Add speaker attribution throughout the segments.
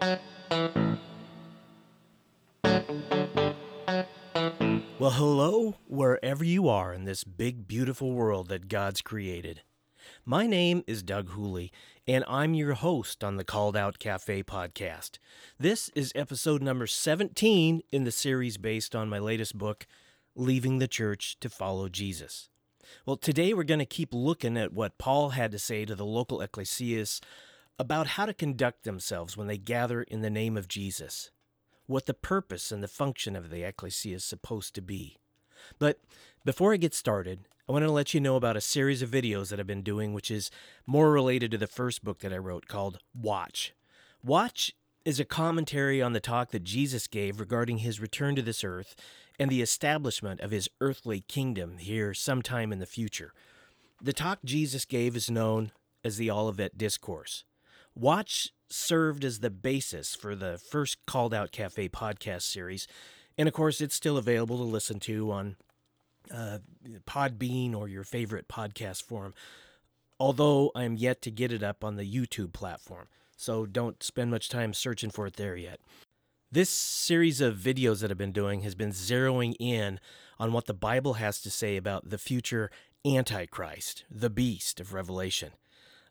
Speaker 1: Well, hello, wherever you are in this big, beautiful world that God's created. My name is Doug Hooley, and I'm your host on the Called Out Cafe podcast. This is episode number 17 in the series based on my latest book, Leaving the Church to Follow Jesus. Well, today we're going to keep looking at what Paul had to say to the local ecclesias about how to conduct themselves when they gather in the name of Jesus what the purpose and the function of the ecclesia is supposed to be. But before I get started, I want to let you know about a series of videos that I've been doing, which is more related to the first book that I wrote called Watch. Watch is a commentary on the talk that Jesus gave regarding his return to this earth and the establishment of his earthly kingdom here sometime in the future. The talk Jesus gave is known as the Olivet Discourse. Watch served as the basis for the first Called Out Cafe podcast series. And of course, it's still available to listen to on uh, Podbean or your favorite podcast forum, although I am yet to get it up on the YouTube platform. So don't spend much time searching for it there yet. This series of videos that I've been doing has been zeroing in on what the Bible has to say about the future Antichrist, the beast of Revelation.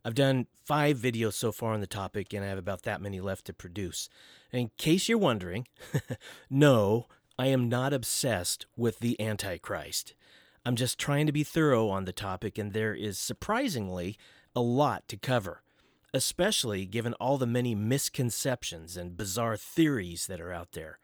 Speaker 1: I've done five videos so far on the topic, and I have about that many left to produce. in case you're wondering, no, I am not obsessed with the Antichrist. I'm just trying to be thorough on the topic, and there is surprisingly a lot to cover, especially given all the many misconceptions and bizarre theories that are out there.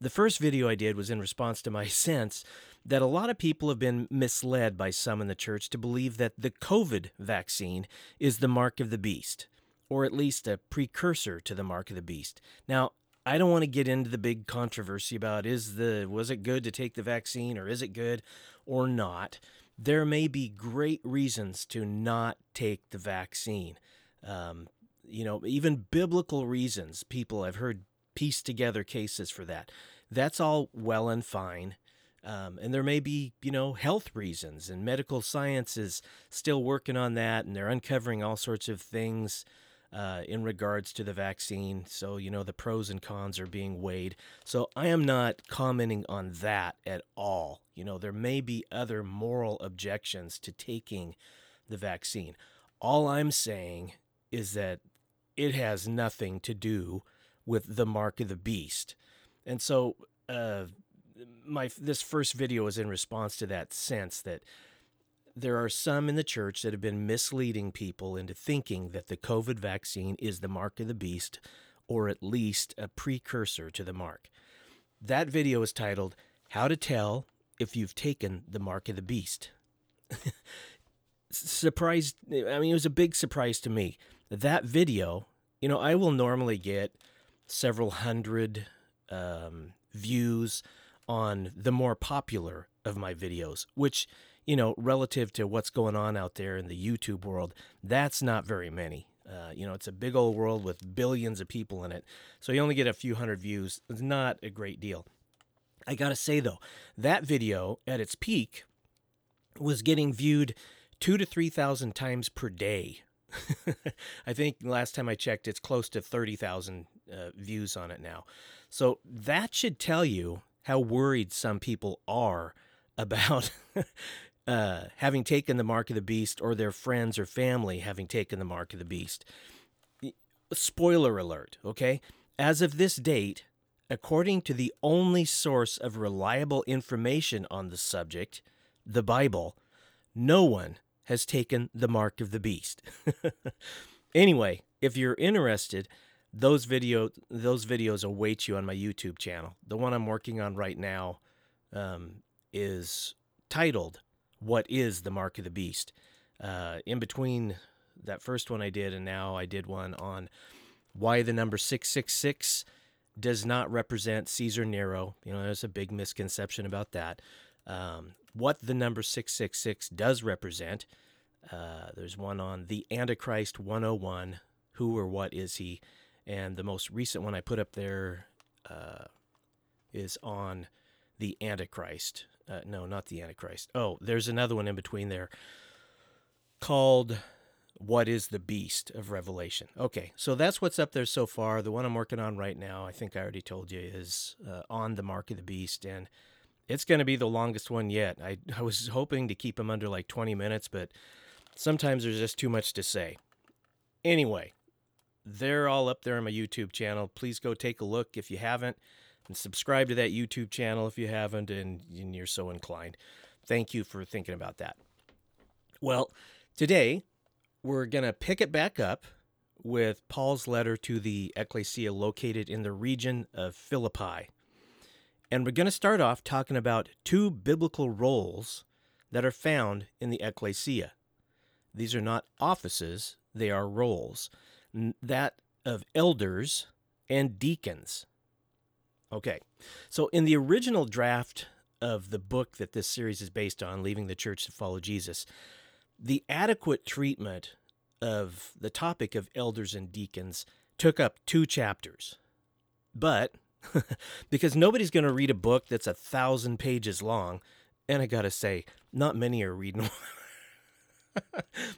Speaker 1: The first video I did was in response to my sense that a lot of people have been misled by some in the church to believe that the COVID vaccine is the mark of the beast, or at least a precursor to the mark of the beast. Now, I don't want to get into the big controversy about is the was it good to take the vaccine or is it good or not. There may be great reasons to not take the vaccine. Um, you know, even biblical reasons. People I've heard piece together cases for that. That's all well and fine. Um, and there may be, you know, health reasons, and medical science is still working on that, and they're uncovering all sorts of things uh, in regards to the vaccine. So, you know, the pros and cons are being weighed. So, I am not commenting on that at all. You know, there may be other moral objections to taking the vaccine. All I'm saying is that it has nothing to do with the mark of the beast. And so, uh, my this first video is in response to that sense that there are some in the church that have been misleading people into thinking that the COVID vaccine is the mark of the beast or at least a precursor to the mark. That video is titled How to Tell If You've Taken the Mark of the Beast. Surprised, I mean, it was a big surprise to me. That video, you know, I will normally get several hundred um, views on the more popular of my videos, which, you know, relative to what's going on out there in the YouTube world, that's not very many. Uh, you know, it's a big old world with billions of people in it. So you only get a few hundred views. It's not a great deal. I got to say, though, that video at its peak was getting viewed two to 3,000 times per day. I think last time I checked, it's close to 30,000 uh, views on it now. So that should tell you how worried some people are about uh, having taken the mark of the beast or their friends or family having taken the mark of the beast. Spoiler alert, okay? As of this date, according to the only source of reliable information on the subject, the Bible, no one has taken the mark of the beast. anyway, if you're interested, those video those videos await you on my YouTube channel. The one I'm working on right now um, is titled "What is the Mark of the Beast?" Uh, in between that first one I did and now I did one on why the number six six six does not represent Caesar Nero. You know, there's a big misconception about that. Um, what the number 666 does represent. Uh, there's one on the Antichrist 101. Who or what is he? And the most recent one I put up there uh, is on the Antichrist. Uh, no, not the Antichrist. Oh, there's another one in between there called What is the beast of Revelation? Okay, so that's what's up there so far. The one I'm working on right now, I think I already told you, is uh, on the mark of the beast, and it's going to be the longest one yet. I, I was hoping to keep them under like 20 minutes, but sometimes there's just too much to say. Anyway, they're all up there on my YouTube channel. Please go take a look if you haven't, and subscribe to that YouTube channel if you haven't, and, you're so inclined. Thank you for thinking about that. Well, today we're going to pick it back up with Paul's letter to the ecclesia located in the region of Philippi. And we're going to start off talking about two biblical roles that are found in the ecclesia. These are not offices, they are roles. That of elders and deacons. Okay, so in the original draft of the book that this series is based on, Leaving the Church to Follow Jesus, the adequate treatment of the topic of elders and deacons took up two chapters. But because nobody's going to read a book that's a thousand pages long, and I got to say, not many are reading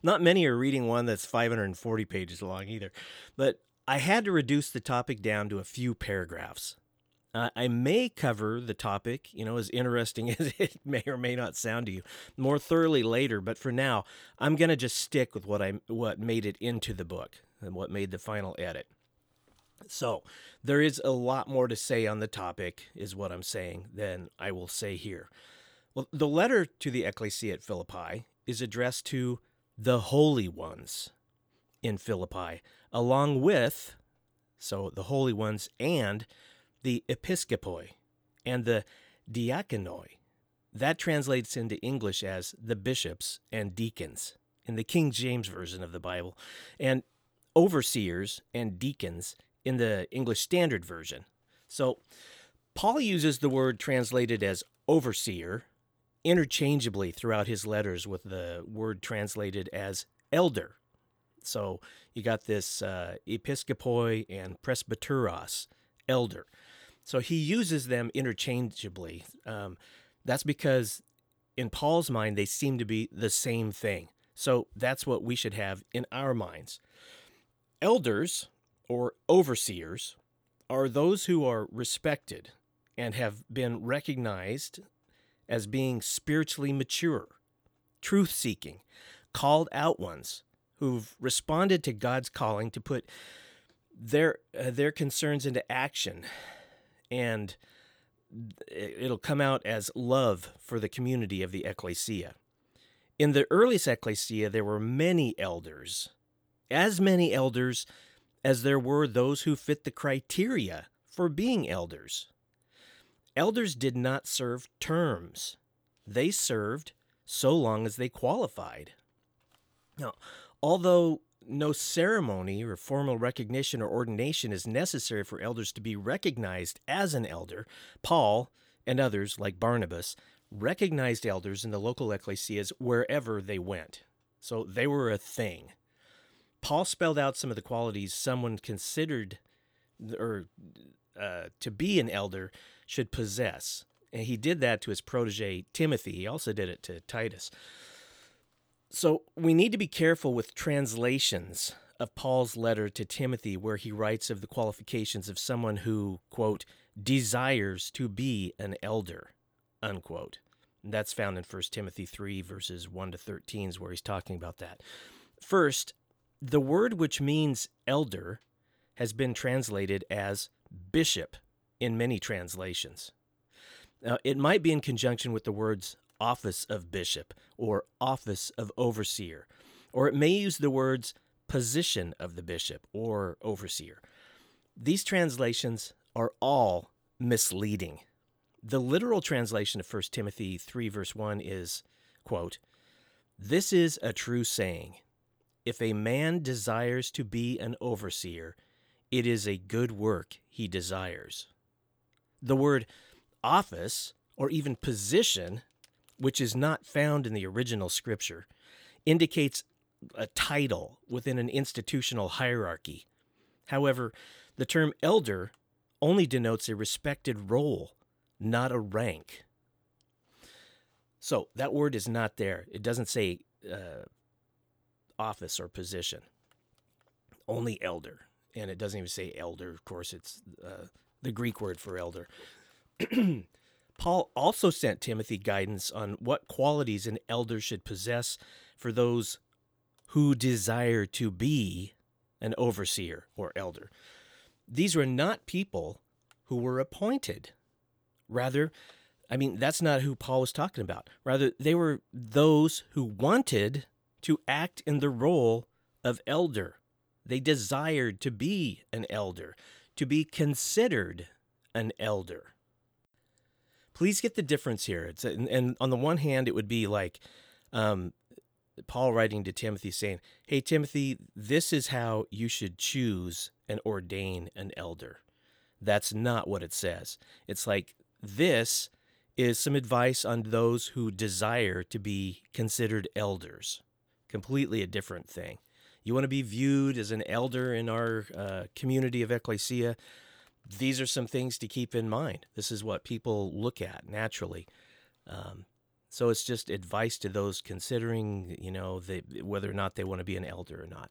Speaker 1: Not many are reading one that's 540 pages long either. But I had to reduce the topic down to a few paragraphs. Uh, I may cover the topic, you know, as interesting as it may or may not sound to you, more thoroughly later. But for now, I'm going to just stick with what I what made it into the book and what made the final edit. So there is a lot more to say on the topic, is what I'm saying, than I will say here. Well, the letter to the ecclesia at Philippi is addressed to the holy ones in Philippi, along with, so the holy ones and the episkopoi and the diakonoi. That translates into English as the bishops and deacons in the King James Version of the Bible, and overseers and deacons in the English Standard Version. So, Paul uses the word translated as overseer interchangeably throughout his letters with the word translated as elder. So you got this uh, episkopoi and presbyteros, elder. So he uses them interchangeably. Um, that's because in Paul's mind, they seem to be the same thing. So that's what we should have in our minds. Elders or overseers are those who are respected and have been recognized as being spiritually mature, truth seeking, called out ones who've responded to God's calling to put their uh, their concerns into action and it'll come out as love for the community of the ecclesia. In the earliest ecclesia there were many elders, as many elders as there were those who fit the criteria for being elders. Elders did not serve terms, they served so long as they qualified. Now, although no ceremony or formal recognition or ordination is necessary for elders to be recognized as an elder, Paul and others, like Barnabas, recognized elders in the local ecclesias wherever they went. So they were a thing. Paul spelled out some of the qualities someone considered or uh, to be an elder should possess. And he did that to his protege Timothy. He also did it to Titus. So we need to be careful with translations of Paul's letter to Timothy, where he writes of the qualifications of someone who, quote, desires to be an elder, unquote. And that's found in 1 Timothy 3, verses 1 to 13, is where he's talking about that. First, the word which means elder has been translated as bishop in many translations. Now, it might be in conjunction with the words office of bishop or office of overseer, or it may use the words position of the bishop or overseer. These translations are all misleading. The literal translation of 1 Timothy 3, verse 1 is, quote, This is a true saying. If a man desires to be an overseer, it is a good work he desires. The word office or even position, which is not found in the original scripture, indicates a title within an institutional hierarchy. However, the term elder only denotes a respected role, not a rank. So that word is not there. It doesn't say uh, office or position. Only elder. And it doesn't even say elder. Of course, it's uh, the Greek word for elder. Paul also sent Timothy guidance on what qualities an elder should possess for those who desire to be an overseer or elder. These were not people who were appointed. Rather, I mean, that's not who Paul was talking about. Rather, they were those who wanted to act in the role of elder. They desired to be an elder, to be considered an elder. Please get the difference here. It's, and, and on the one hand, it would be like um, Paul writing to Timothy saying, Hey, Timothy, this is how you should choose and ordain an elder. That's not what it says. It's like this is some advice on those who desire to be considered elders. Completely a different thing. You want to be viewed as an elder in our uh, community of ecclesia. These are some things to keep in mind. This is what people look at naturally. Um, so it's just advice to those considering, you know, whether or not they want to be an elder or not.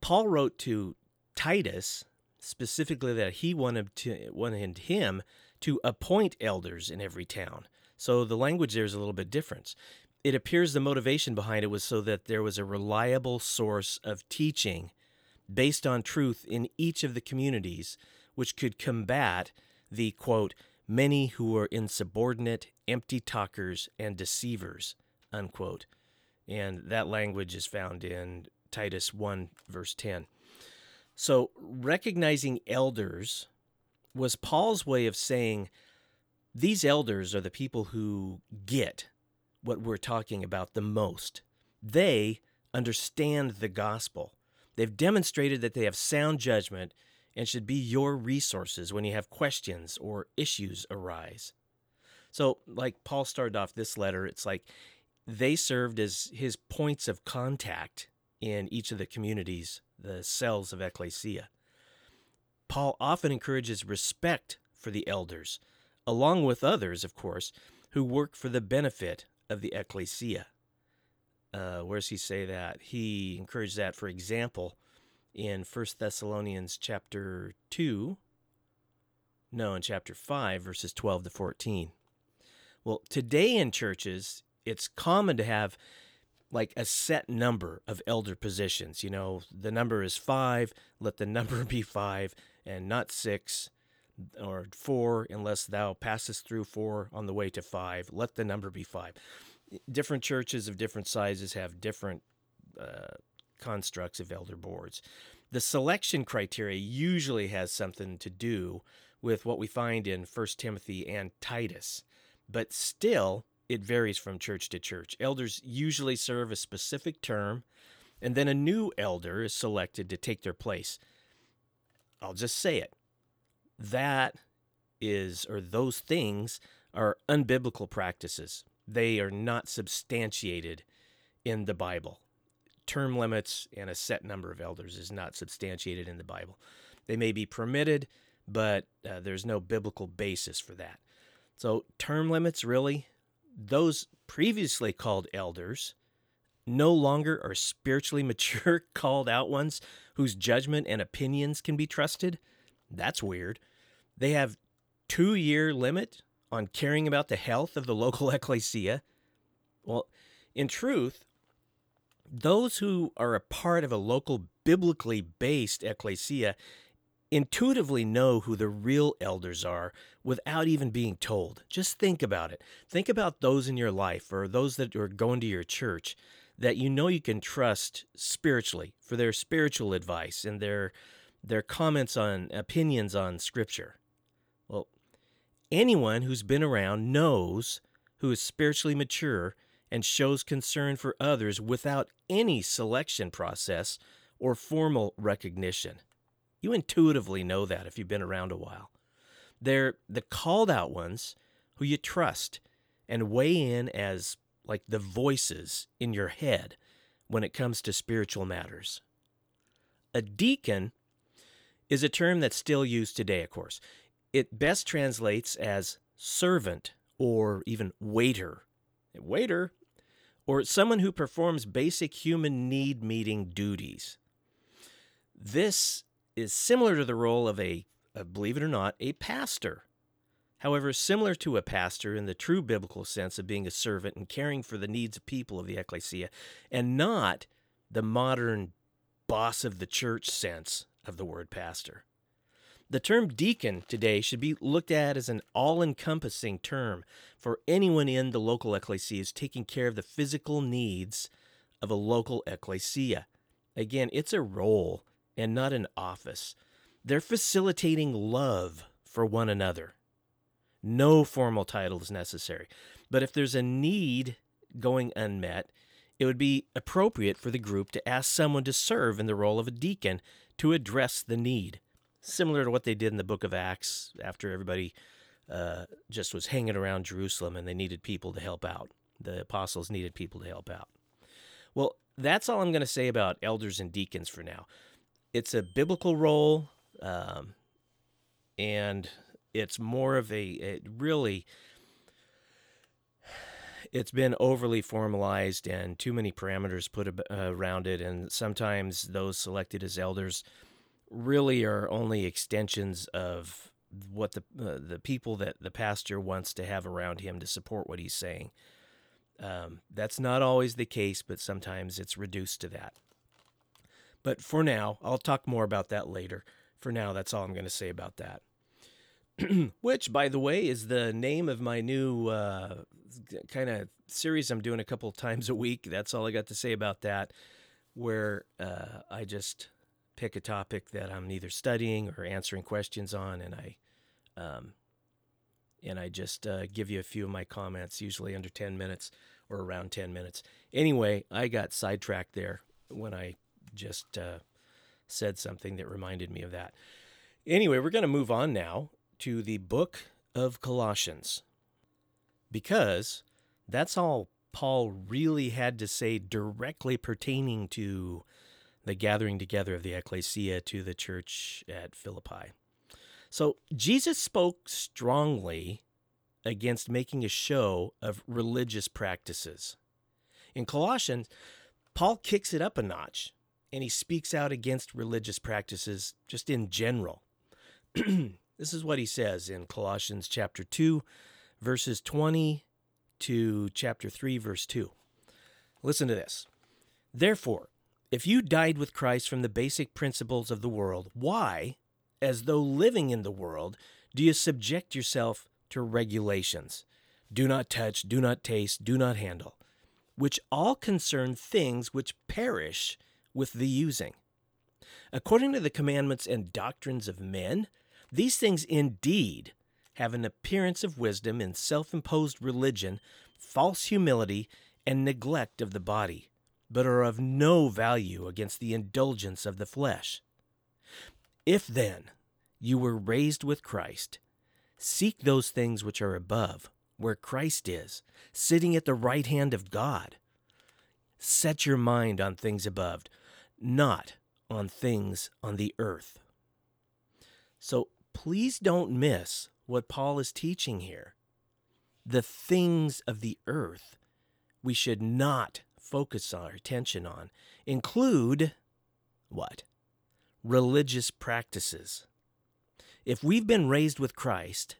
Speaker 1: Paul wrote to Titus specifically that he wanted to wanted him to appoint elders in every town. So the language there is a little bit different. It appears the motivation behind it was so that there was a reliable source of teaching based on truth in each of the communities, which could combat the quote many who are insubordinate, empty talkers, and deceivers, unquote. And that language is found in Titus 1, verse 10. So, recognizing elders was Paul's way of saying these elders are the people who get what we're talking about the most. They understand the gospel. They've demonstrated that they have sound judgment and should be your resources when you have questions or issues arise. So, like Paul started off this letter, it's like they served as his points of contact in each of the communities, the cells of ecclesia. Paul often encourages respect for the elders, along with others, of course, who work for the benefit of the ecclesia. Uh, where does he say that? He encouraged that, for example, in 1 Thessalonians chapter 2, no, in chapter 5, verses 12 to 14. Well, today in churches, it's common to have like a set number of elder positions. You know, the number is five, let the number be five and not six or four, unless thou passest through four on the way to five. Let the number be five. Different churches of different sizes have different uh, constructs of elder boards. The selection criteria usually has something to do with what we find in 1 Timothy and Titus, but still it varies from church to church. Elders usually serve a specific term, and then a new elder is selected to take their place. I'll just say it. That is, or those things are unbiblical practices. They are not substantiated in the Bible term limits and a set number of elders is not substantiated in the Bible. They may be permitted, but uh, there's no biblical basis for that. So, term limits really, those previously called elders no longer are spiritually mature, called out ones whose judgment and opinions can be trusted. That's weird. They have two year limit on caring about the health of the local ecclesia. Well, in truth, those who are a part of a local biblically based ecclesia intuitively know who the real elders are without even being told. Just think about it. Think about those in your life or those that are going to your church that you know you can trust spiritually for their spiritual advice and their their comments on opinions on scripture. Well, anyone who's been around knows who is spiritually mature and shows concern for others without any selection process or formal recognition. You intuitively know that if you've been around a while. They're the called out ones who you trust and weigh in as like the voices in your head when it comes to spiritual matters. A deacon is a term that's still used today, of course. It best translates as servant or even waiter. Waiter or someone who performs basic human need meeting duties. This is similar to the role of a, uh, believe it or not, a pastor. However, similar to a pastor in the true biblical sense of being a servant and caring for the needs of people of the ecclesia, and not the modern boss of the church sense of the word pastor. The term deacon today should be looked at as an all encompassing term for anyone in the local ecclesia is taking care of the physical needs of a local ecclesia. Again, it's a role and not an office. They're facilitating love for one another. No formal title is necessary. But if there's a need going unmet, it would be appropriate for the group to ask someone to serve in the role of a deacon to address the need, similar to what they did in the book of Acts after everybody uh, just was hanging around Jerusalem and they needed people to help out. The apostles needed people to help out. Well, that's all I'm going to say about elders and deacons for now. It's a biblical role, um, and it's more of a it really it's been overly formalized and too many parameters put around it and sometimes those selected as elders really are only extensions of what the uh, the people that the pastor wants to have around him to support what he's saying. Um, that's not always the case, but sometimes it's reduced to that. But for now, I'll talk more about that later. For now, that's all I'm going to say about that. which, by the way, is the name of my new uh, kind of series I'm doing a couple times a week. That's all I got to say about that, where uh, I just pick a topic that I'm either studying or answering questions on, and I um, and I just uh, give you a few of my comments, usually under 10 minutes or around 10 minutes. Anyway, I got sidetracked there when I just uh, said something that reminded me of that. Anyway, we're going to move on now to the book of Colossians because that's all Paul really had to say directly pertaining to the gathering together of the ecclesia to the church at Philippi. So Jesus spoke strongly against making a show of religious practices. In Colossians, Paul kicks it up a notch and he speaks out against religious practices just in general. This is what he says in Colossians chapter 2, verses 20 to chapter 3, verse 2. Listen to this. Therefore, if you died with Christ from the basic principles of the world, why, as though living in the world, do you subject yourself to regulations? Do not touch, do not taste, do not handle, which all concern things which perish with the using. According to the commandments and doctrines of men, these things indeed have an appearance of wisdom in self imposed religion, false humility, and neglect of the body, but are of no value against the indulgence of the flesh. If then you were raised with Christ, seek those things which are above, where Christ is, sitting at the right hand of God. Set your mind on things above, not on things on the earth. So please don't miss what Paul is teaching here. The things of the earth we should not focus our attention on include what? Religious practices. If we've been raised with Christ,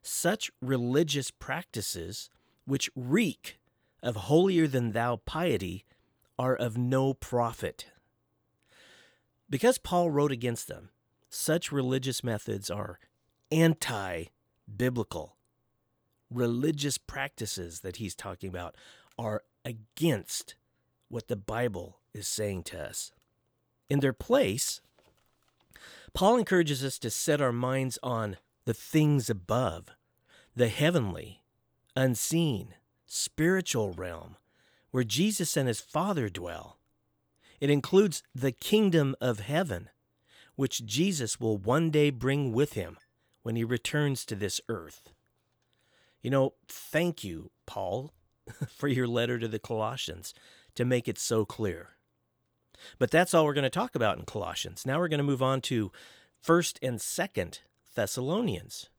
Speaker 1: such religious practices which reek of holier than thou piety are of no profit. Because Paul wrote against them, such religious methods are anti biblical. Religious practices that he's talking about are against what the Bible is saying to us. In their place, Paul encourages us to set our minds on the things above, the heavenly, unseen, spiritual realm, where Jesus and his Father dwell. It includes the kingdom of heaven, which Jesus will one day bring with him when he returns to this earth. You know, thank you, Paul, for your letter to the Colossians to make it so clear. But that's all we're going to talk about in Colossians. Now we're going to move on to 1st and 2nd Thessalonians,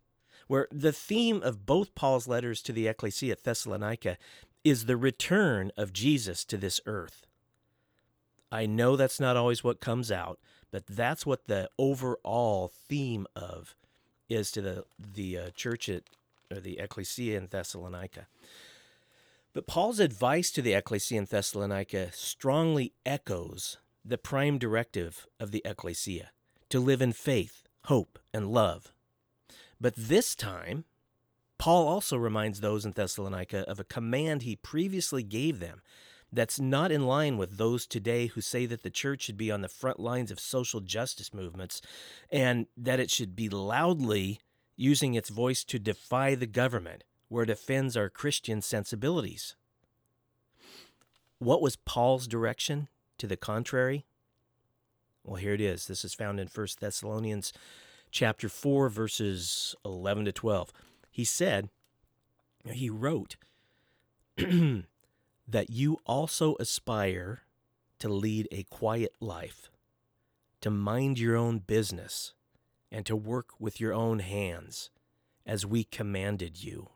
Speaker 1: where the theme of both Paul's letters to the ecclesia at Thessalonica is the return of Jesus to this earth. I know that's not always what comes out, but that's what the overall theme of is to the the uh, church at or the ecclesia in Thessalonica. But Paul's advice to the ecclesia in Thessalonica strongly echoes the prime directive of the ecclesia to live in faith, hope, and love. But this time, Paul also reminds those in Thessalonica of a command he previously gave them that's not in line with those today who say that the church should be on the front lines of social justice movements and that it should be loudly using its voice to defy the government where it offends our Christian sensibilities. What was Paul's direction to the contrary? Well, here it is. This is found in 1 Thessalonians chapter 4 verses 11 to 12. He said, he wrote that you also aspire to lead a quiet life, to mind your own business, and to work with your own hands, as we commanded you.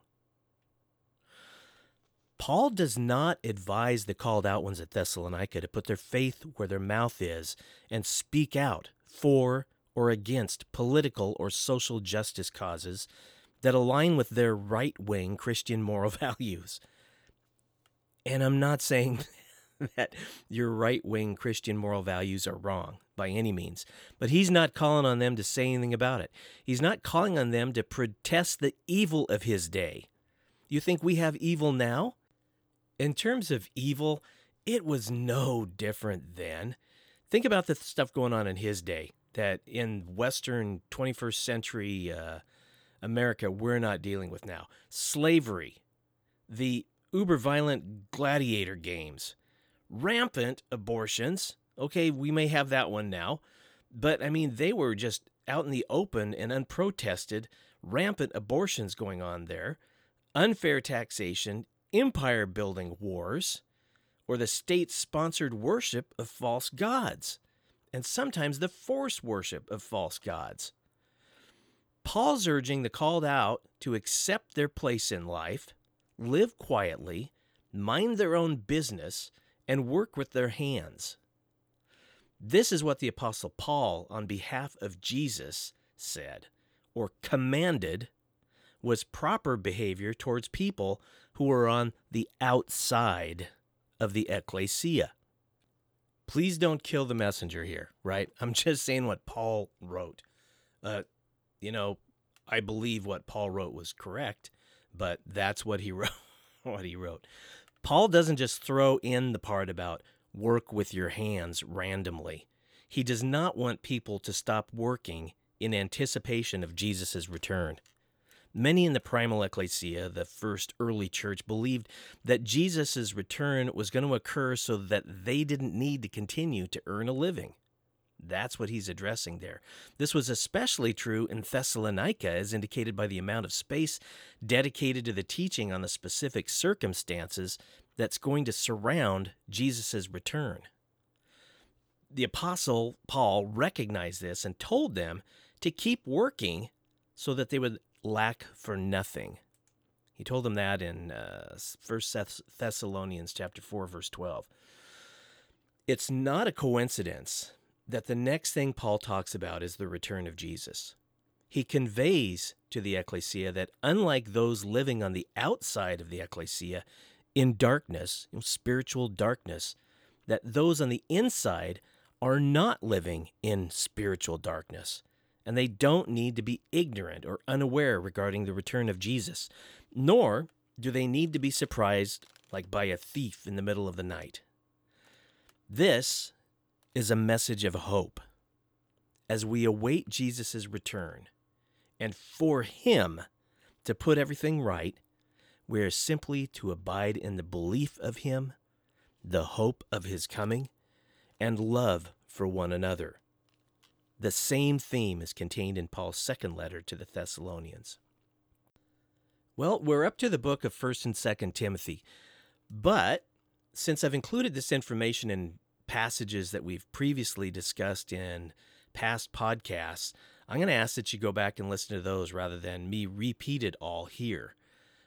Speaker 1: Paul does not advise the called out ones at Thessalonica to put their faith where their mouth is and speak out for or against political or social justice causes that align with their right wing Christian moral values. And I'm not saying that your right wing Christian moral values are wrong by any means, but he's not calling on them to say anything about it. He's not calling on them to protest the evil of his day. You think we have evil now? In terms of evil, it was no different then. Think about the stuff going on in his day that in Western 21st century uh, America we're not dealing with now. Slavery, the uber violent gladiator games, rampant abortions. Okay, we may have that one now, but I mean, they were just out in the open and unprotested, rampant abortions going on there, unfair taxation, empire building wars, or the state sponsored worship of false gods, and sometimes the forced worship of false gods. Paul's urging the called out to accept their place in life, live quietly, mind their own business, and work with their hands. This is what the Apostle Paul, on behalf of Jesus, said or commanded was proper behavior towards people who were on the outside of the ecclesia. Please don't kill the messenger here, right? I'm just saying what Paul wrote. Uh, you know, I believe what Paul wrote was correct, but that's what he wrote. what he wrote. Paul doesn't just throw in the part about work with your hands randomly. He does not want people to stop working in anticipation of Jesus' return. Many in the primal ecclesia, the first early church, believed that Jesus' return was going to occur so that they didn't need to continue to earn a living. That's what he's addressing there. This was especially true in Thessalonica, as indicated by the amount of space dedicated to the teaching on the specific circumstances that's going to surround Jesus' return. The Apostle Paul recognized this and told them to keep working so that they would lack for nothing. He told them that in uh, 1 Thessalonians chapter 4 verse 12. It's not a coincidence that the next thing Paul talks about is the return of Jesus. He conveys to the ecclesia that unlike those living on the outside of the ecclesia in darkness, in spiritual darkness, that those on the inside are not living in spiritual darkness, and they don't need to be ignorant or unaware regarding the return of Jesus, nor do they need to be surprised like by a thief in the middle of the night. This is a message of hope as we await Jesus' return. And for him to put everything right, we are simply to abide in the belief of him, the hope of his coming, and love for one another. The same theme is contained in Paul's second letter to the Thessalonians. Well, we're up to the book of 1st and 2nd Timothy. But since I've included this information in passages that we've previously discussed in past podcasts, I'm going to ask that you go back and listen to those rather than me repeat it all here.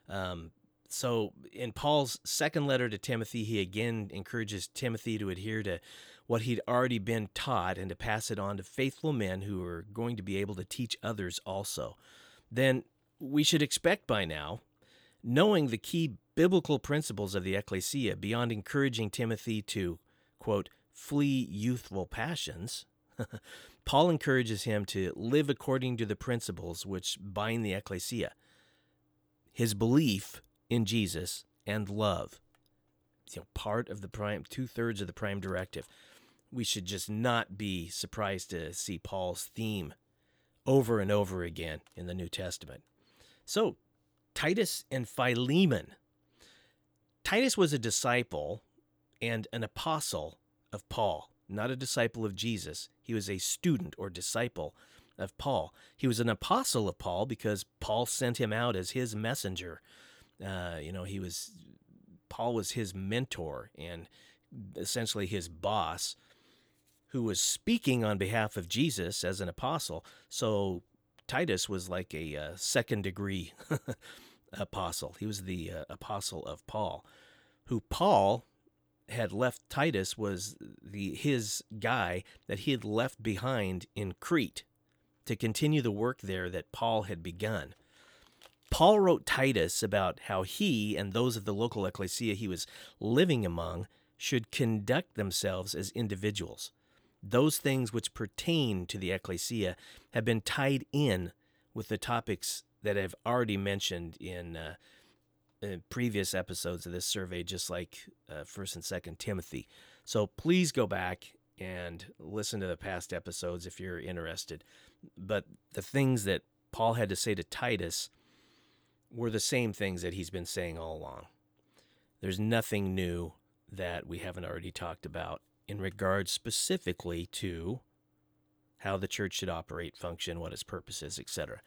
Speaker 1: Um, so, in Paul's second letter to Timothy, he again encourages Timothy to adhere to what he'd already been taught and to pass it on to faithful men who are going to be able to teach others also. Then we should expect by now, knowing the key biblical principles of the ecclesia, beyond encouraging Timothy to, quote, flee youthful passions, Paul encourages him to live according to the principles which bind the ecclesia. His belief in Jesus and love. You know, part of the prime, two thirds of the prime directive. We should just not be surprised to see Paul's theme over and over again in the New Testament. So, Titus and Philemon. Titus was a disciple and an apostle of Paul, not a disciple of Jesus. He was a student or disciple of Paul. He was an apostle of Paul because Paul sent him out as his messenger uh, you know, he was Paul was his mentor and essentially his boss, who was speaking on behalf of Jesus as an apostle. So Titus was like a uh, second degree apostle. He was the uh, apostle of Paul, who Paul had left Titus was the his guy that he had left behind in Crete to continue the work there that Paul had begun. Paul wrote Titus about how he and those of the local ecclesia he was living among should conduct themselves as individuals. Those things which pertain to the ecclesia have been tied in with the topics that I've already mentioned in, uh, in previous episodes of this survey, just like uh, First and Second Timothy. So please go back and listen to the past episodes if you're interested. But the things that Paul had to say to Titus were the same things that he's been saying all along. There's nothing new that we haven't already talked about in regards specifically to how the church should operate, function, what its purpose is, etc.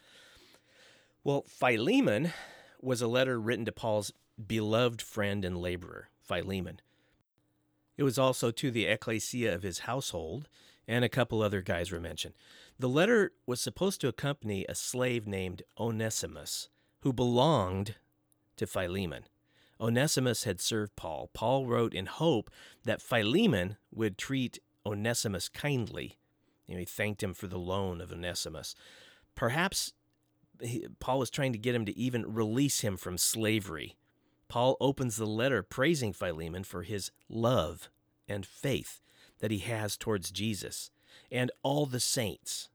Speaker 1: Well, Philemon was a letter written to Paul's beloved friend and laborer, Philemon. It was also to the ecclesia of his household, and a couple other guys were mentioned. The letter was supposed to accompany a slave named Onesimus, who belonged to Philemon. Onesimus had served Paul. Paul wrote in hope that Philemon would treat Onesimus kindly. You know, he thanked him for the loan of Onesimus. Perhaps he, Paul was trying to get him to even release him from slavery. Paul opens the letter praising Philemon for his love and faith that he has towards Jesus and all the saints.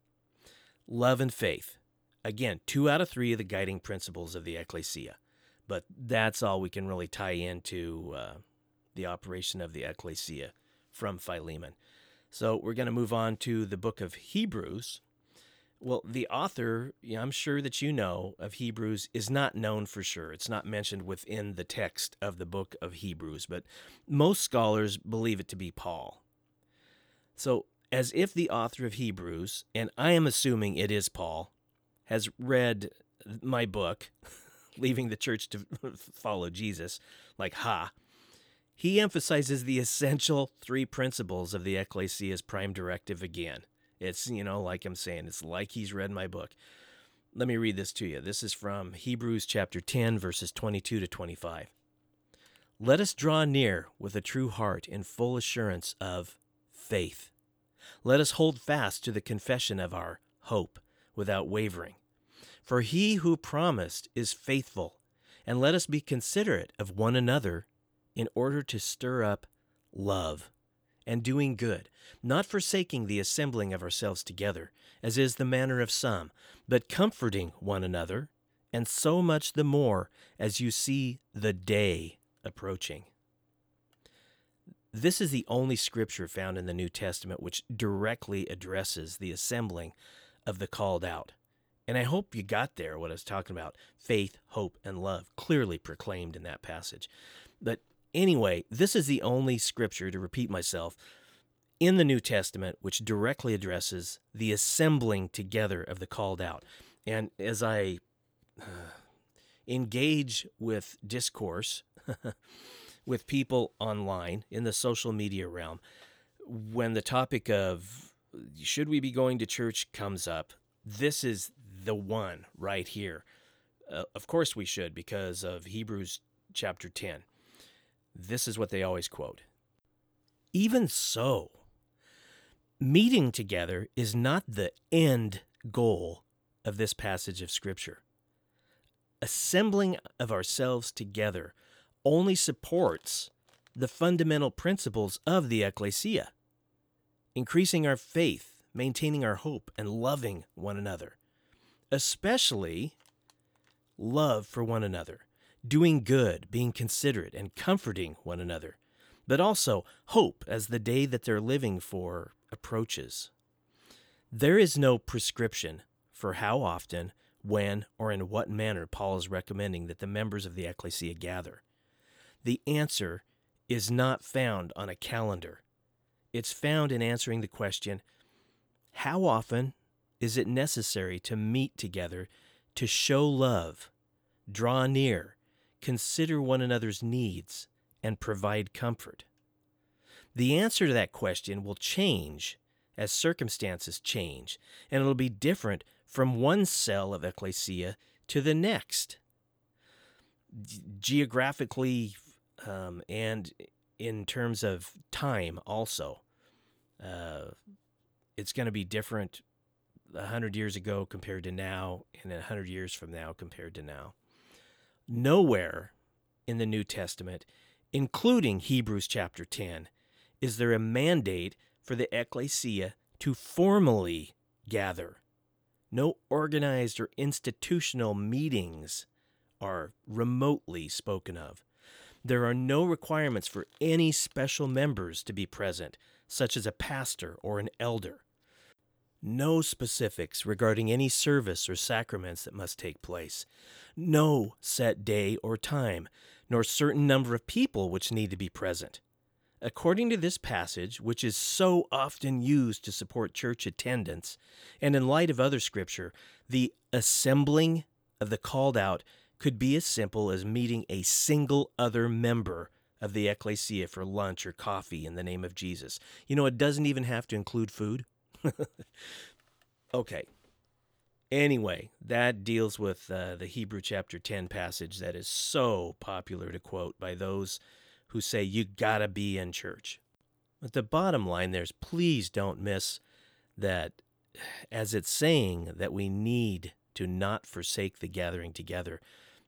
Speaker 1: Love and faith. Again, two out of three of the guiding principles of the ecclesia. But that's all we can really tie into uh, the operation of the ecclesia from Philemon. So we're going to move on to the book of Hebrews. Well, the author, I'm sure that you know of Hebrews, is not known for sure. It's not mentioned within the text of the book of Hebrews, but most scholars believe it to be Paul. So, as if the author of Hebrews, and I am assuming it is Paul, has read my book, Leaving the Church to Follow Jesus, like ha, he emphasizes the essential three principles of the ecclesia's prime directive again. It's, you know, like I'm saying, it's like he's read my book. Let me read this to you. This is from Hebrews chapter 10, verses 22 to 25. Let us draw near with a true heart in full assurance of faith. Let us hold fast to the confession of our hope without wavering. For he who promised is faithful, and let us be considerate of one another in order to stir up love and doing good, not forsaking the assembling of ourselves together, as is the manner of some, but comforting one another, and so much the more as you see the day approaching. This is the only scripture found in the New Testament which directly addresses the assembling of the called out. And I hope you got there what I was talking about faith, hope, and love, clearly proclaimed in that passage. But anyway, this is the only scripture, to repeat myself, in the New Testament which directly addresses the assembling together of the called out. And as I uh, engage with discourse with people online in the social media realm, when the topic of should we be going to church comes up, this is the one right here. Uh, of course we should because of Hebrews chapter 10. This is what they always quote. Even so, meeting together is not the end goal of this passage of Scripture. Assembling of ourselves together only supports the fundamental principles of the ecclesia increasing our faith, maintaining our hope, and loving one another, especially love for one another, doing good, being considerate, and comforting one another, but also hope as the day that they're living for approaches. There is no prescription for how often, when, or in what manner Paul is recommending that the members of the ecclesia gather. The answer is not found on a calendar. It's found in answering the question how often is it necessary to meet together to show love, draw near, consider one another's needs, and provide comfort? The answer to that question will change as circumstances change, and it'll be different from one cell of ecclesia to the next. Geographically um, and in terms of time, also, uh, it's going to be different a hundred years ago compared to now, and a hundred years from now compared to now. Nowhere in the New Testament, including Hebrews chapter 10, is there a mandate for the ecclesia to formally gather. No organized or institutional meetings are remotely spoken of. There are no requirements for any special members to be present, such as a pastor or an elder. No specifics regarding any service or sacraments that must take place. No set day or time, nor certain number of people which need to be present. According to this passage, which is so often used to support church attendance, and in light of other scripture, the assembling of the called out could be as simple as meeting a single other member of the ecclesia for lunch or coffee in the name of Jesus. You know, it doesn't even have to include food. okay. Anyway, that deals with uh, the Hebrew chapter 10 passage that is so popular to quote by those who say you gotta be in church. But the bottom line there is please don't miss that as it's saying that we need to not forsake the gathering together,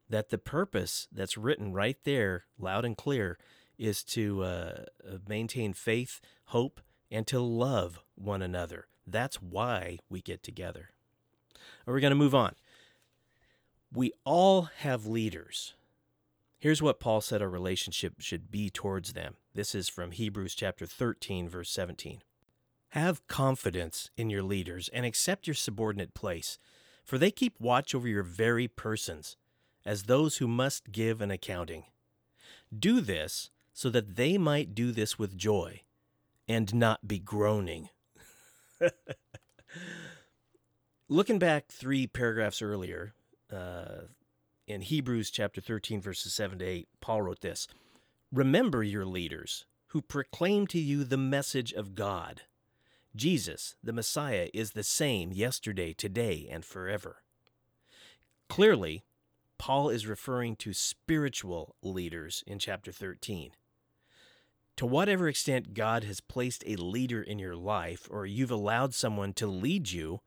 Speaker 1: that the purpose that's written right there, loud and clear, is to uh, maintain faith, hope, and to love one another. That's why we get together. We're going to move on. We all have leaders. Here's what Paul said our relationship should be towards them. This is from Hebrews chapter 13 verse 17. Have confidence in your leaders and accept your subordinate place, for they keep watch over your very persons, as those who must give an accounting. Do this so that they might do this with joy and not be groaning. Looking back three paragraphs earlier, uh, in Hebrews chapter 13, verses 7 to 8, Paul wrote this Remember your leaders who proclaim to you the message of God. Jesus, the Messiah, is the same yesterday, today, and forever. Clearly, Paul is referring to spiritual leaders in chapter 13. To whatever extent God has placed a leader in your life, or you've allowed someone to lead you,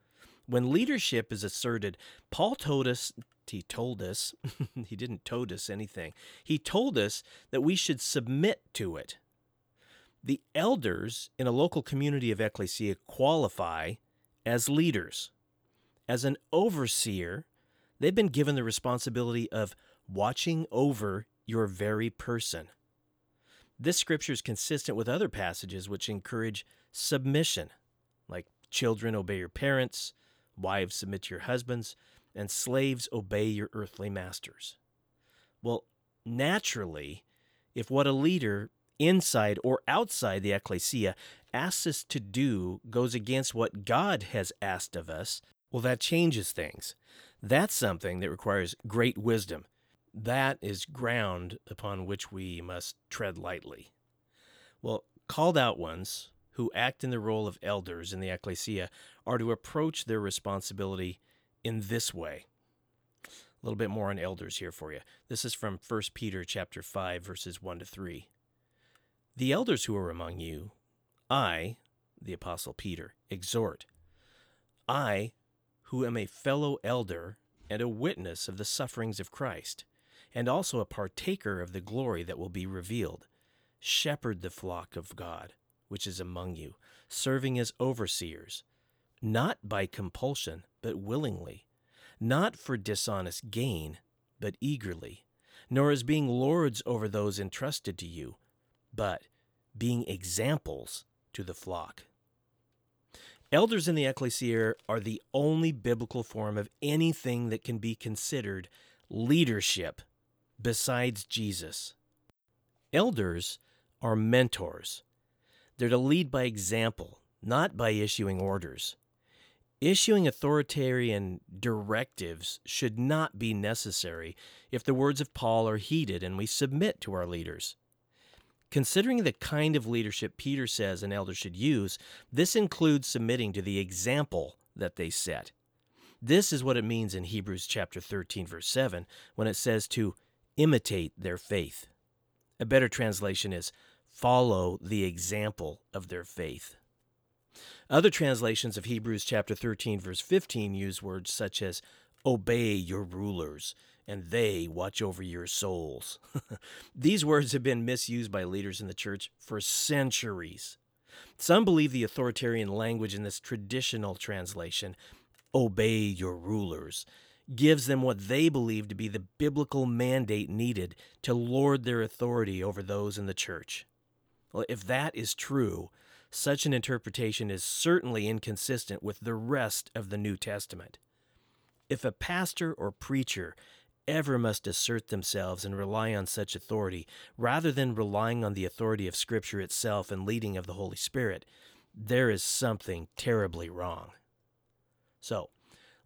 Speaker 1: when leadership is asserted, Paul told us he told us, he didn't told us anything. He told us that we should submit to it. The elders in a local community of ecclesia qualify as leaders. As an overseer, they've been given the responsibility of watching over your very person. This scripture is consistent with other passages which encourage submission, like children obey your parents, wives submit to your husbands, and slaves obey your earthly masters. Well, naturally, if what a leader inside or outside the ecclesia asks us to do goes against what God has asked of us, well, that changes things. That's something that requires great wisdom. That is ground upon which we must tread lightly. Well, called out ones who act in the role of elders in the ecclesia are to approach their responsibility in this way. A little bit more on elders here for you. This is from 1 Peter chapter 5 verses 1 to 3. The elders who are among you, I, the apostle Peter, exhort. I, who am a fellow elder and a witness of the sufferings of Christ, and also a partaker of the glory that will be revealed, shepherd the flock of God, which is among you, serving as overseers, not by compulsion, but willingly, not for dishonest gain, but eagerly, nor as being lords over those entrusted to you, but being examples to the flock. Elders in the ecclesia are the only biblical form of anything that can be considered leadership besides Jesus. Elders are mentors. They're to lead by example, not by issuing orders. Issuing authoritarian directives should not be necessary if the words of Paul are heeded and we submit to our leaders. Considering the kind of leadership Peter says an elder should use, this includes submitting to the example that they set. This is what it means in Hebrews chapter 13 verse 7 when it says to imitate their faith. A better translation is follow the example of their faith. Other translations of Hebrews chapter 13 verse 15 use words such as obey your rulers and they watch over your souls. These words have been misused by leaders in the church for centuries. Some believe the authoritarian language in this traditional translation, obey your rulers, gives them what they believe to be the biblical mandate needed to lord their authority over those in the church. Well, if that is true, such an interpretation is certainly inconsistent with the rest of the New Testament. If a pastor or preacher ever must assert themselves and rely on such authority, rather than relying on the authority of Scripture itself and leading of the Holy Spirit, there is something terribly wrong. So,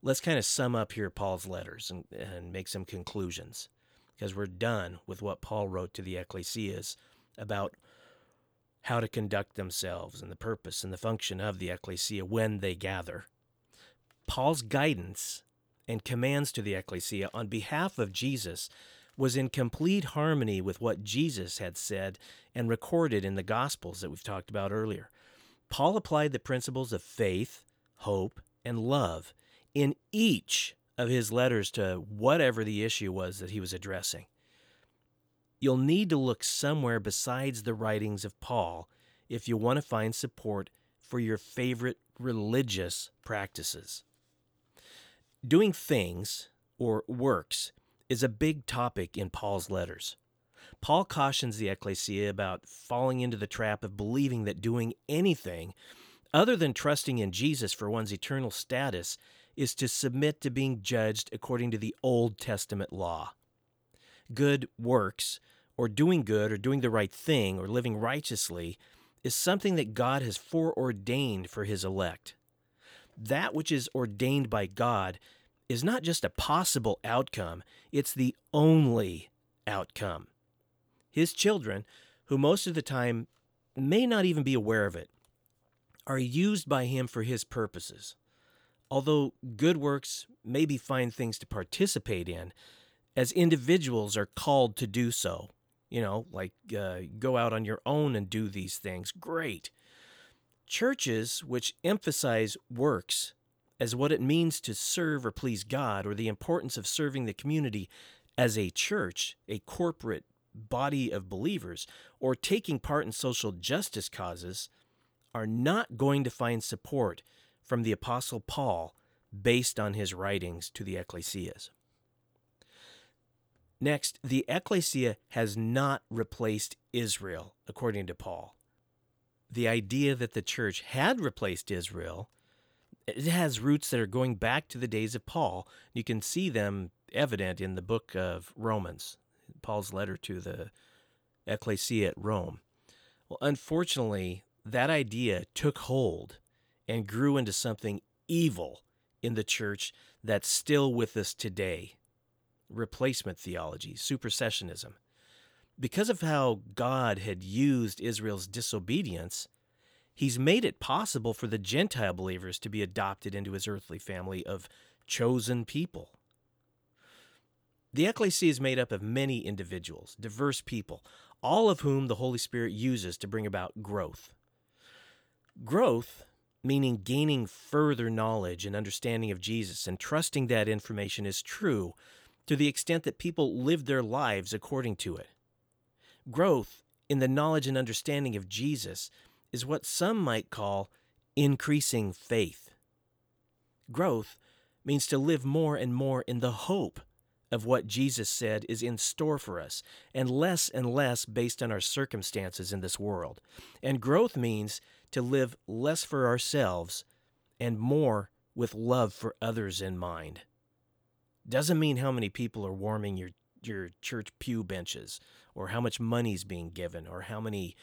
Speaker 1: let's kind of sum up here Paul's letters and, and make some conclusions, because we're done with what Paul wrote to the ecclesias about how to conduct themselves and the purpose and the function of the ecclesia when they gather. Paul's guidance and commands to the ecclesia on behalf of Jesus was in complete harmony with what Jesus had said and recorded in the Gospels that we've talked about earlier. Paul applied the principles of faith, hope, and love in each of his letters to whatever the issue was that he was addressing. You'll need to look somewhere besides the writings of Paul if you want to find support for your favorite religious practices. Doing things, or works, is a big topic in Paul's letters. Paul cautions the ecclesia about falling into the trap of believing that doing anything other than trusting in Jesus for one's eternal status is to submit to being judged according to the Old Testament law. Good works, or doing good, or doing the right thing, or living righteously, is something that God has foreordained for his elect that which is ordained by God is not just a possible outcome, it's the only outcome. His children, who most of the time may not even be aware of it, are used by him for his purposes. Although good works may be fine things to participate in, as individuals are called to do so. You know, like uh, go out on your own and do these things. Great. Churches which emphasize works as what it means to serve or please God, or the importance of serving the community as a church, a corporate body of believers, or taking part in social justice causes, are not going to find support from the Apostle Paul based on his writings to the ecclesias. Next, the ecclesia has not replaced Israel, according to Paul the idea that the church had replaced Israel, it has roots that are going back to the days of Paul. You can see them evident in the book of Romans, Paul's letter to the ecclesia at Rome. Well, unfortunately, that idea took hold and grew into something evil in the church that's still with us today replacement theology, supersessionism because of how God had used Israel's disobedience, he's made it possible for the Gentile believers to be adopted into his earthly family of chosen people. The ecclesia is made up of many individuals, diverse people, all of whom the Holy Spirit uses to bring about growth. Growth, meaning gaining further knowledge and understanding of Jesus and trusting that information is true to the extent that people live their lives according to it. Growth in the knowledge and understanding of Jesus is what some might call increasing faith. Growth means to live more and more in the hope of what Jesus said is in store for us, and less and less based on our circumstances in this world. And growth means to live less for ourselves and more with love for others in mind. Doesn't mean how many people are warming your, your church pew benches, or how much money is being given, or how many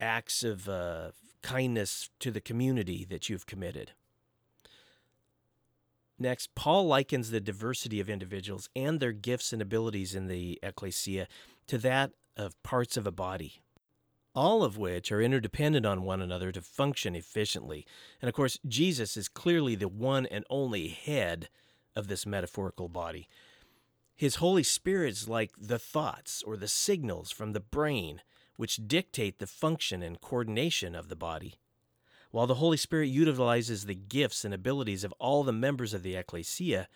Speaker 1: acts of uh, kindness to the community that you've committed. Next, Paul likens the diversity of individuals and their gifts and abilities in the ecclesia to that of parts of a body, all of which are interdependent on one another to function efficiently. And of course, Jesus is clearly the one and only head of this metaphorical body. His Holy Spirit is like the thoughts or the signals from the brain which dictate the function and coordination of the body. While the Holy Spirit utilizes the gifts and abilities of all the members of the ecclesia,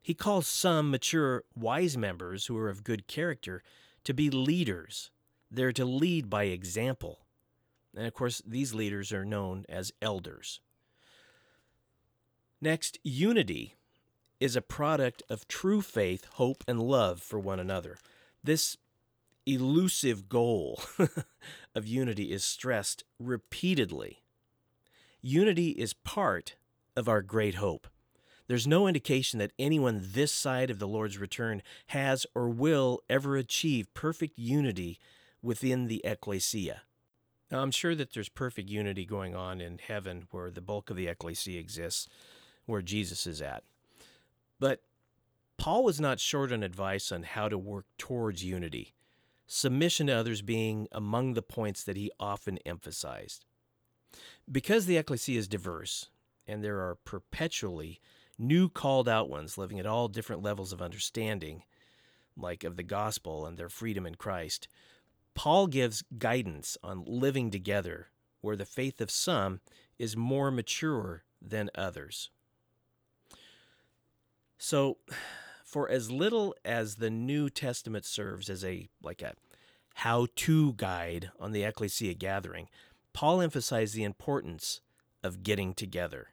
Speaker 1: he calls some mature, wise members who are of good character to be leaders. They're to lead by example. And of course, these leaders are known as elders. Next, unity is a product of true faith, hope, and love for one another. This elusive goal of unity is stressed repeatedly Unity is part of our great hope. There's no indication that anyone this side of the Lord's return has or will ever achieve perfect unity within the ecclesia. Now, I'm sure that there's perfect unity going on in heaven where the bulk of the ecclesia exists, where Jesus is at. But Paul was not short on advice on how to work towards unity, submission to others being among the points that he often emphasized. Because the ecclesia is diverse, and there are perpetually new called out ones living at all different levels of understanding, like of the gospel and their freedom in Christ, Paul gives guidance on living together where the faith of some is more mature than others. So, for as little as the New Testament serves as a like a how-to guide on the ecclesia gathering, Paul emphasized the importance of getting together.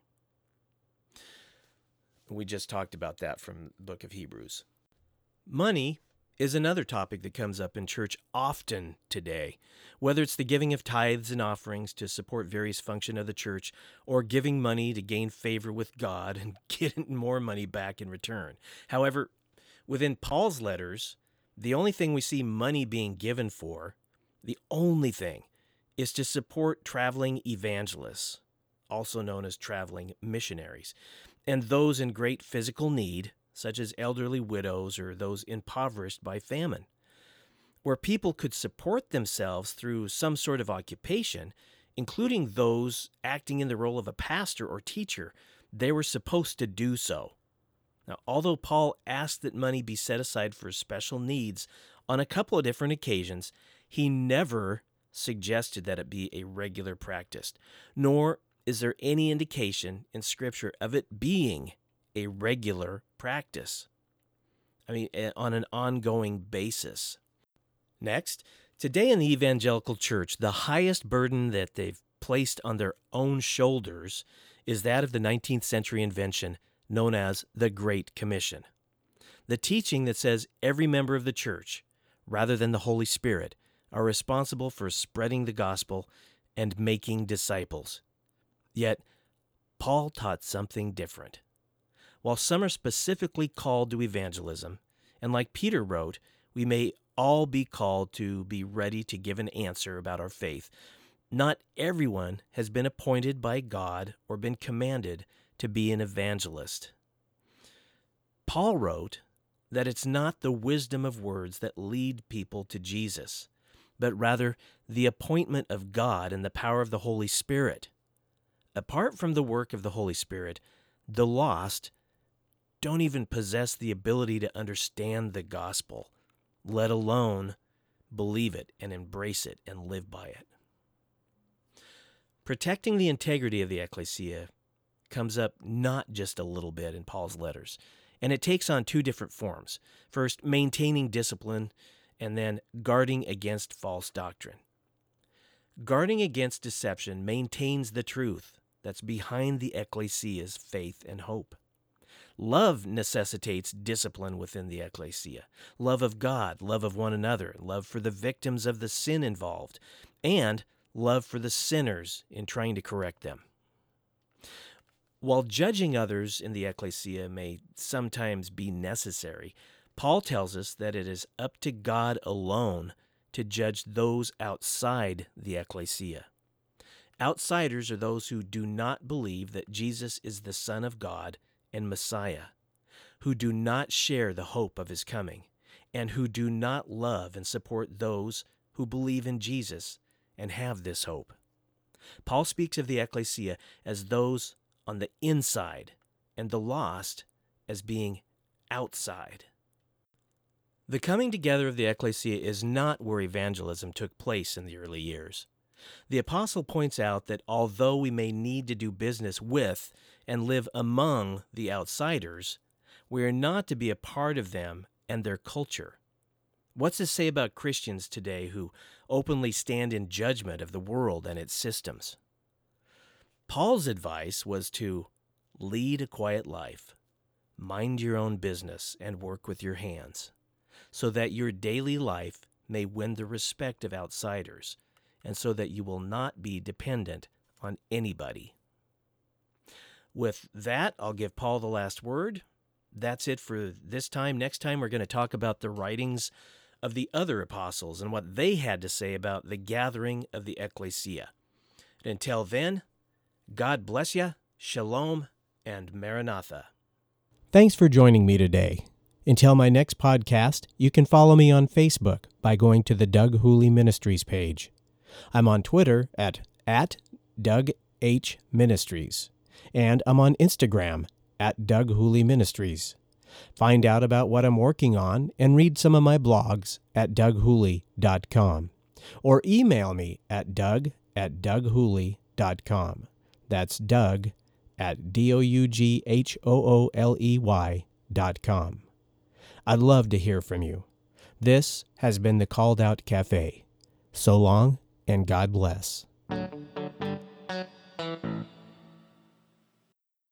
Speaker 1: We just talked about that from the book of Hebrews. Money is another topic that comes up in church often today, whether it's the giving of tithes and offerings to support various functions of the church or giving money to gain favor with God and getting more money back in return. However, within Paul's letters, the only thing we see money being given for, the only thing is to support traveling evangelists, also known as traveling missionaries, and those in great physical need, such as elderly widows or those impoverished by famine. Where people could support themselves through some sort of occupation, including those acting in the role of a pastor or teacher, they were supposed to do so. Now, although Paul asked that money be set aside for special needs on a couple of different occasions, he never suggested that it be a regular practice, nor is there any indication in Scripture of it being a regular practice. I mean, eh, on an ongoing basis. Next, today in the evangelical church, the highest burden that they've placed on their own shoulders is that of the 19th century invention known as the Great Commission. The teaching that says every member of the church, rather than the Holy Spirit, are responsible for spreading the gospel and making disciples. Yet, Paul taught something different. While some are specifically called to evangelism, and like Peter wrote, we may all be called to be ready to give an answer about our faith, not everyone has been appointed by God or been commanded to be an evangelist. Paul wrote that it's not the wisdom of words that lead people to Jesus, but rather the appointment of God and the power of the Holy Spirit. Apart from the work of the Holy Spirit, the lost don't even possess the ability to understand the gospel, let alone believe it and embrace it and live by it. Protecting the integrity of the ecclesia comes up not just a little bit in Paul's letters, and it takes on two different forms. First, maintaining discipline, and then guarding against false doctrine. Guarding against deception maintains the truth that's behind the ecclesia's faith and hope. Love necessitates discipline within the ecclesia love of God, love of one another, love for the victims of the sin involved, and love for the sinners in trying to correct them. While judging others in the ecclesia may sometimes be necessary, Paul tells us that it is up to God alone to judge those outside the ecclesia. Outsiders are those who do not believe that Jesus is the Son of God and Messiah, who do not share the hope of his coming, and who do not love and support those who believe in Jesus and have this hope. Paul speaks of the ecclesia as those on the inside and the lost as being outside. The coming together of the ecclesia is not where evangelism took place in the early years. The apostle points out that although we may need to do business with and live among the outsiders, we are not to be a part of them and their culture. What's to say about Christians today who openly stand in judgment of the world and its systems? Paul's advice was to lead a quiet life, mind your own business, and work with your hands so that your daily life may win the respect of outsiders, and so that you will not be dependent on anybody. With that, I'll give Paul the last word. That's it for this time. Next time, we're going to talk about the writings of the other apostles and what they had to say about the gathering of the ecclesia. And until then, God bless you, shalom, and maranatha. Thanks for joining me today. Until my next podcast, you can follow me on Facebook by going to the Doug Hooley Ministries page. I'm on Twitter at, at Doug H. Ministries, and I'm on Instagram at Doug Hooley Ministries. Find out about what I'm working on and read some of my blogs at doughooley.com or email me at doug at doughooley.com. That's Doug at D O U G H O O L E Y dot com. I'd love to hear from you. This has been the Called Out Cafe. So long, and God bless.